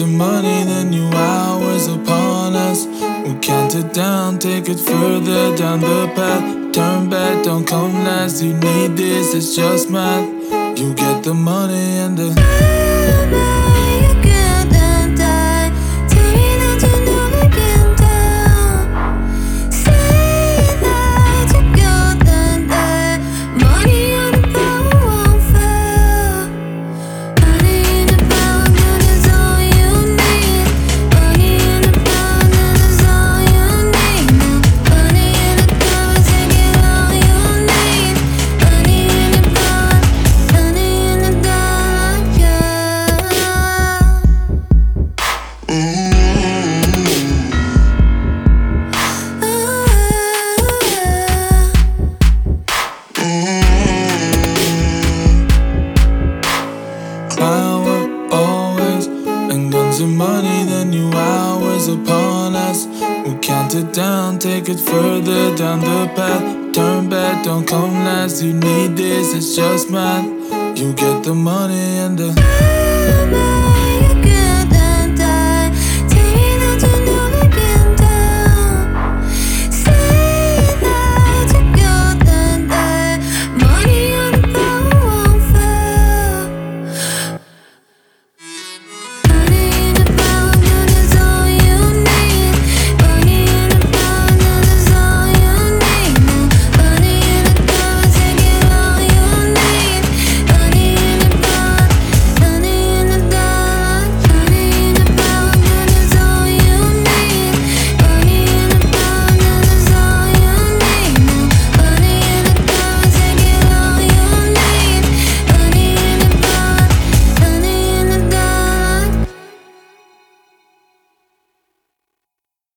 and money, then new hours upon us. We'll count it down, take it further down the path. Turn back, don't come last. You need this, it's just math. You get the money and the. Power always. And guns and money the new hours upon us. We'll count it down take it further down the path. Turn back don't come last. You need this it's just math you get the money and the